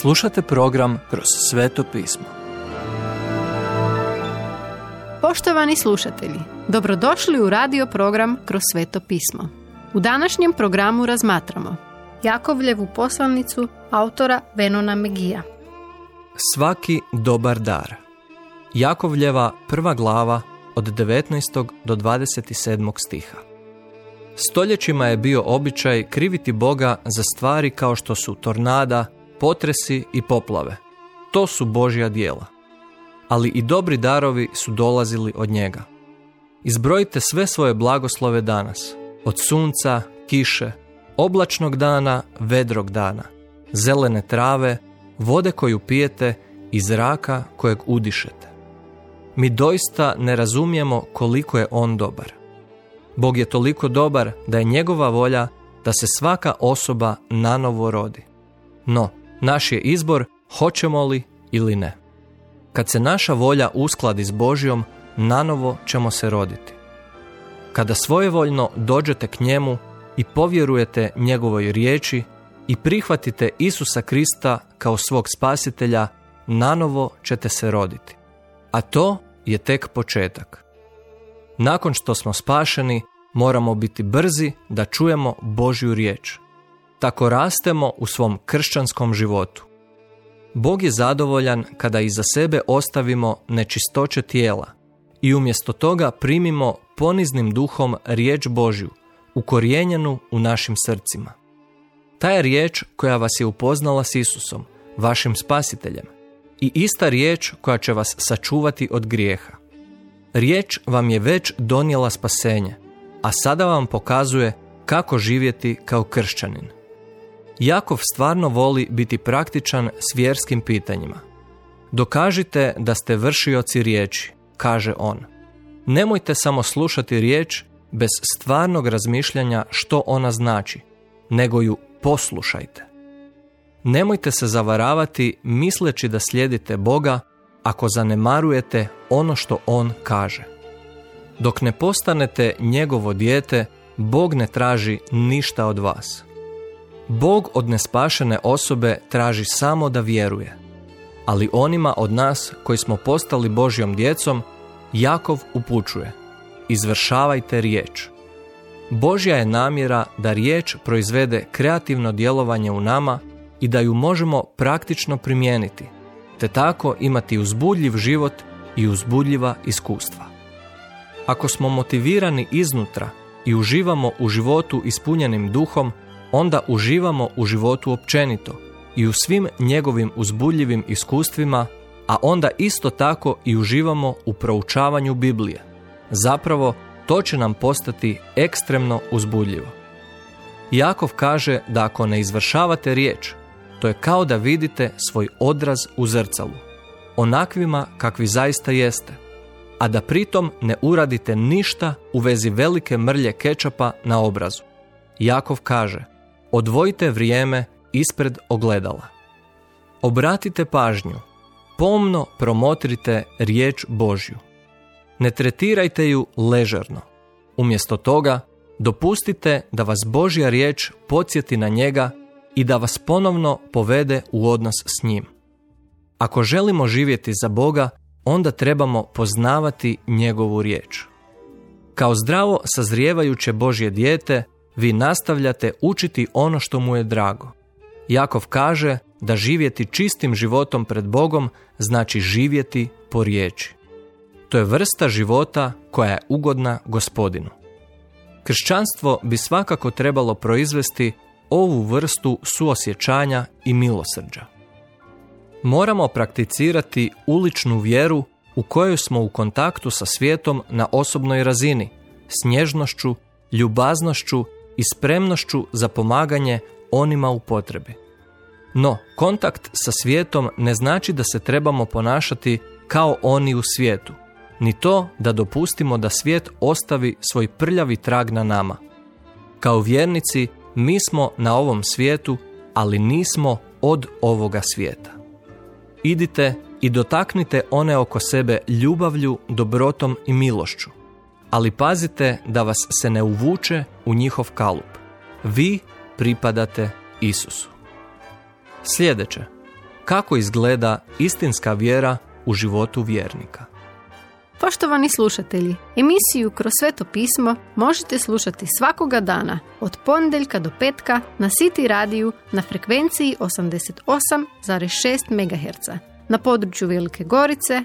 Slušate program Kroz sveto pismo. Poštovani slušatelji, dobrodošli u radio program Kroz sveto pismo. U današnjem programu razmatramo Jakovljevu poslanicu autora Venona Megija. Svaki dobar dar. Jakovljeva prva glava od 19. do 27. stiha. Stoljećima je bio običaj kriviti Boga za stvari kao što su tornada, potresi i poplave. To su Božja dijela. Ali i dobri darovi su dolazili od njega. Izbrojite sve svoje blagoslove danas, od sunca, kiše, oblačnog dana, vedrog dana, zelene trave, vode koju pijete i zraka kojeg udišete. Mi doista ne razumijemo koliko je on dobar. Bog je toliko dobar da je njegova volja da se svaka osoba nanovo rodi. No, naš je izbor hoćemo li ili ne. Kad se naša volja uskladi s Božjom, nanovo ćemo se roditi. Kada svojevoljno dođete k njemu i povjerujete njegovoj riječi i prihvatite Isusa Krista kao svog spasitelja, nanovo ćete se roditi. A to je tek početak. Nakon što smo spašeni, moramo biti brzi da čujemo Božju riječ. Tako rastemo u svom kršćanskom životu. Bog je zadovoljan kada iza sebe ostavimo nečistoće tijela i umjesto toga primimo poniznim duhom riječ Božju, ukorijenjenu u našim srcima. Ta je riječ koja vas je upoznala s Isusom, vašim spasiteljem, i ista riječ koja će vas sačuvati od grijeha. Riječ vam je već donijela spasenje, a sada vam pokazuje kako živjeti kao kršćanin. Jakov stvarno voli biti praktičan s vjerskim pitanjima. Dokažite da ste vršioci riječi, kaže on. Nemojte samo slušati riječ bez stvarnog razmišljanja što ona znači, nego ju poslušajte. Nemojte se zavaravati misleći da slijedite Boga ako zanemarujete ono što On kaže. Dok ne postanete njegovo dijete, Bog ne traži ništa od vas. Bog od nespašene osobe traži samo da vjeruje. Ali onima od nas koji smo postali Božjom djecom, Jakov upućuje Izvršavajte riječ. Božja je namjera da riječ proizvede kreativno djelovanje u nama i da ju možemo praktično primijeniti, te tako imati uzbudljiv život i uzbudljiva iskustva. Ako smo motivirani iznutra i uživamo u životu ispunjenim duhom, onda uživamo u životu općenito i u svim njegovim uzbudljivim iskustvima, a onda isto tako i uživamo u proučavanju Biblije. Zapravo, to će nam postati ekstremno uzbudljivo. Jakov kaže da ako ne izvršavate riječ, to je kao da vidite svoj odraz u zrcalu, onakvima kakvi zaista jeste, a da pritom ne uradite ništa u vezi velike mrlje kečapa na obrazu. Jakov kaže, odvojite vrijeme ispred ogledala. Obratite pažnju, pomno promotrite riječ Božju. Ne tretirajte ju ležerno. Umjesto toga, dopustite da vas Božja riječ podsjeti na njega i da vas ponovno povede u odnos s njim. Ako želimo živjeti za Boga, onda trebamo poznavati njegovu riječ. Kao zdravo sazrijevajuće Božje dijete, vi nastavljate učiti ono što mu je drago. Jakov kaže da živjeti čistim životom pred Bogom znači živjeti po riječi. To je vrsta života koja je ugodna gospodinu. Kršćanstvo bi svakako trebalo proizvesti ovu vrstu suosjećanja i milosrđa. Moramo prakticirati uličnu vjeru u kojoj smo u kontaktu sa svijetom na osobnoj razini, s nježnošću, ljubaznošću i spremnošću za pomaganje onima u potrebi. No, kontakt sa svijetom ne znači da se trebamo ponašati kao oni u svijetu, ni to da dopustimo da svijet ostavi svoj prljavi trag na nama. Kao vjernici mi smo na ovom svijetu, ali nismo od ovoga svijeta. Idite i dotaknite one oko sebe ljubavlju, dobrotom i milošću, ali pazite da vas se ne uvuče u njihov kalup. Vi pripadate Isusu. Sljedeće. kako izgleda istinska vjera u životu vjernika. Poštovani slušatelji, emisiju Kroz sveto pismo možete slušati svakoga dana od ponedjeljka do petka na City radiju na frekvenciji 88,6 MHz na području Velike Gorice,